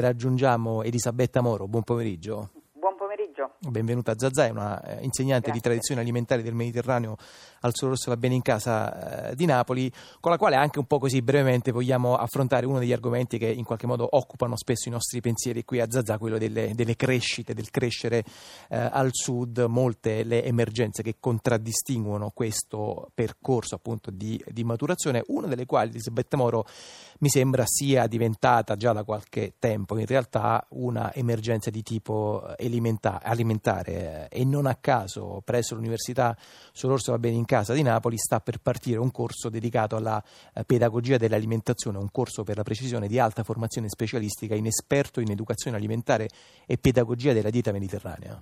Raggiungiamo Elisabetta Moro, buon pomeriggio. Benvenuta Zazà, è una eh, insegnante Grazie. di tradizioni alimentari del Mediterraneo al Solo Rosso La Bene in Casa eh, di Napoli, con la quale anche un po' così brevemente vogliamo affrontare uno degli argomenti che in qualche modo occupano spesso i nostri pensieri qui a Zazà, quello delle, delle crescite, del crescere eh, al sud, molte le emergenze che contraddistinguono questo percorso appunto di, di maturazione, una delle quali Elisabetta Moro mi sembra sia diventata già da qualche tempo in realtà una emergenza di tipo alimenta- alimentare eh, e non a caso presso l'Università Solorso Va Bene in Casa di Napoli sta per partire un corso dedicato alla eh, pedagogia dell'alimentazione, un corso per la precisione di alta formazione specialistica in esperto in educazione alimentare e pedagogia della dieta mediterranea.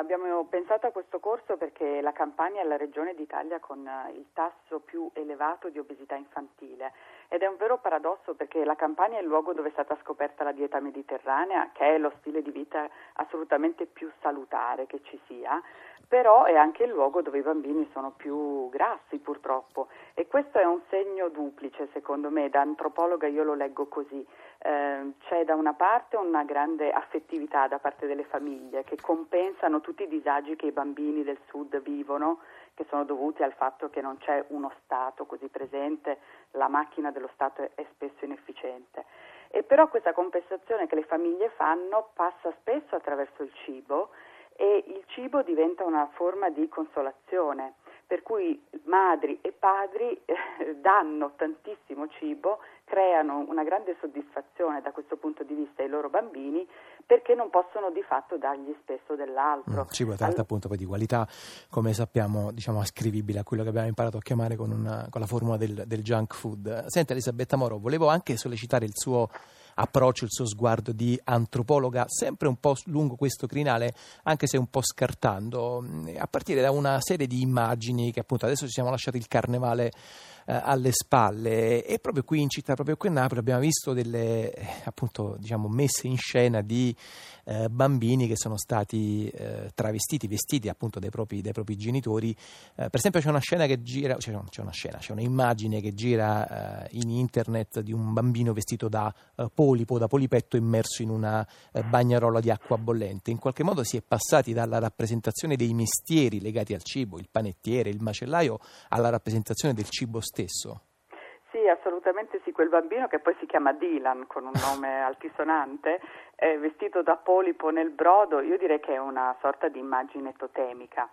Abbiamo pensato a questo corso perché la Campania è la regione d'Italia con eh, il tasso più elevato di obesità infantile ed è un vero paradosso perché la Campania è il luogo dove è stata scoperta la dieta mediterranea, che è lo stile di vita assolutamente più salutare che ci sia, però è anche il luogo dove i bambini sono più grassi purtroppo e questo è un segno duplice secondo me, da antropologa io lo leggo così. Eh, c'è da una parte una grande affettività da parte delle famiglie che compensano tutti i disagi che i bambini del sud vivono, che sono dovuti al fatto che non c'è uno Stato così presente, la macchina dello Stato è spesso inefficiente. E però questa compensazione che le famiglie fanno passa spesso attraverso il cibo e il cibo diventa una forma di consolazione, per cui madri e padri eh, danno tantissimo cibo, creano una grande soddisfazione da questo punto di vista ai loro bambini perché non possono di fatto dargli spesso dell'altro. Mm, cibo tra l'altro appunto poi di qualità, come sappiamo, diciamo ascrivibile a quello che abbiamo imparato a chiamare con, una, con la formula del, del junk food. Senta Elisabetta Moro, volevo anche sollecitare il suo approccio, il suo sguardo di antropologa, sempre un po' lungo questo crinale, anche se un po' scartando, a partire da una serie di immagini che appunto adesso ci siamo lasciati il carnevale eh, alle spalle e proprio qui in città, proprio qui a Napoli abbiamo visto delle appunto diciamo messe in scena di eh, bambini che sono stati eh, travestiti, vestiti appunto dai propri, dai propri genitori. Eh, per esempio c'è una scena che gira, cioè, c'è una scena, c'è un'immagine che gira eh, in internet di un bambino vestito da eh, polipo, da polipetto immerso in una bagnarola di acqua bollente. In qualche modo si è passati dalla rappresentazione dei mestieri legati al cibo, il panettiere, il macellaio, alla rappresentazione del cibo stesso. Sì, assolutamente sì, quel bambino che poi si chiama Dylan con un nome altisonante, è vestito da polipo nel brodo, io direi che è una sorta di immagine totemica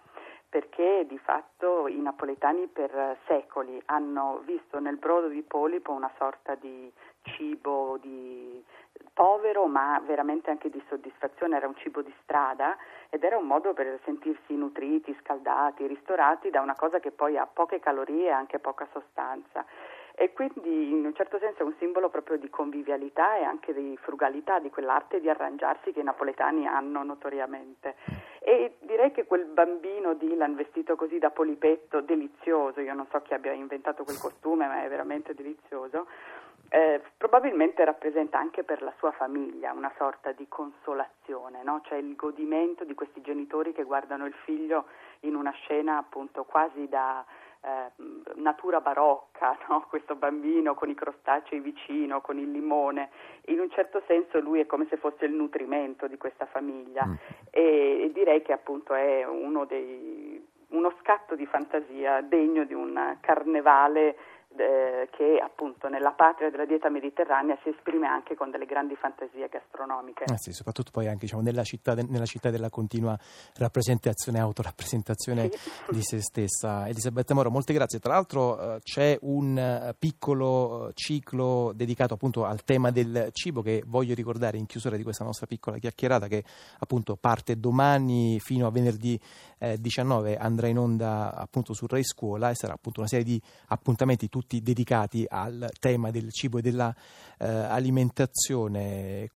perché di fatto i napoletani per secoli hanno visto nel brodo di polipo una sorta di cibo di povero ma veramente anche di soddisfazione, era un cibo di strada ed era un modo per sentirsi nutriti, scaldati, ristorati da una cosa che poi ha poche calorie e anche poca sostanza e quindi in un certo senso è un simbolo proprio di convivialità e anche di frugalità, di quell'arte di arrangiarsi che i napoletani hanno notoriamente. E direi che quel bambino Dylan vestito così da polipetto, delizioso, io non so chi abbia inventato quel costume, ma è veramente delizioso, eh, probabilmente rappresenta anche per la sua famiglia una sorta di consolazione, no? cioè il godimento di questi genitori che guardano il figlio in una scena appunto quasi da eh, natura barocca, no? questo bambino con i crostacei vicino, con il limone, in un certo senso lui è come se fosse il nutrimento di questa famiglia mm. e, e, direi che appunto è uno dei, uno scatto di fantasia degno di un carnevale eh, che appunto nella patria della dieta mediterranea si esprime anche con delle grandi fantasie gastronomiche. Eh sì, soprattutto poi anche diciamo, nella, città, nella, città, della continua rappresentazione, autorappresentazione sì. di se stessa. Elisabetta Moro, molte grazie. Tra l'altro eh, c'è un eh, piccolo ciclo dedicato appunto al tema del cibo che voglio ricordare in chiusura di questa nostra piccola chiacchierata che appunto parte domani fino a venerdì 19 eh, andrà in onda appunto su Rai Scuola e sarà appunto una serie di appuntamenti tutti dedicati al tema del cibo e dell'alimentazione.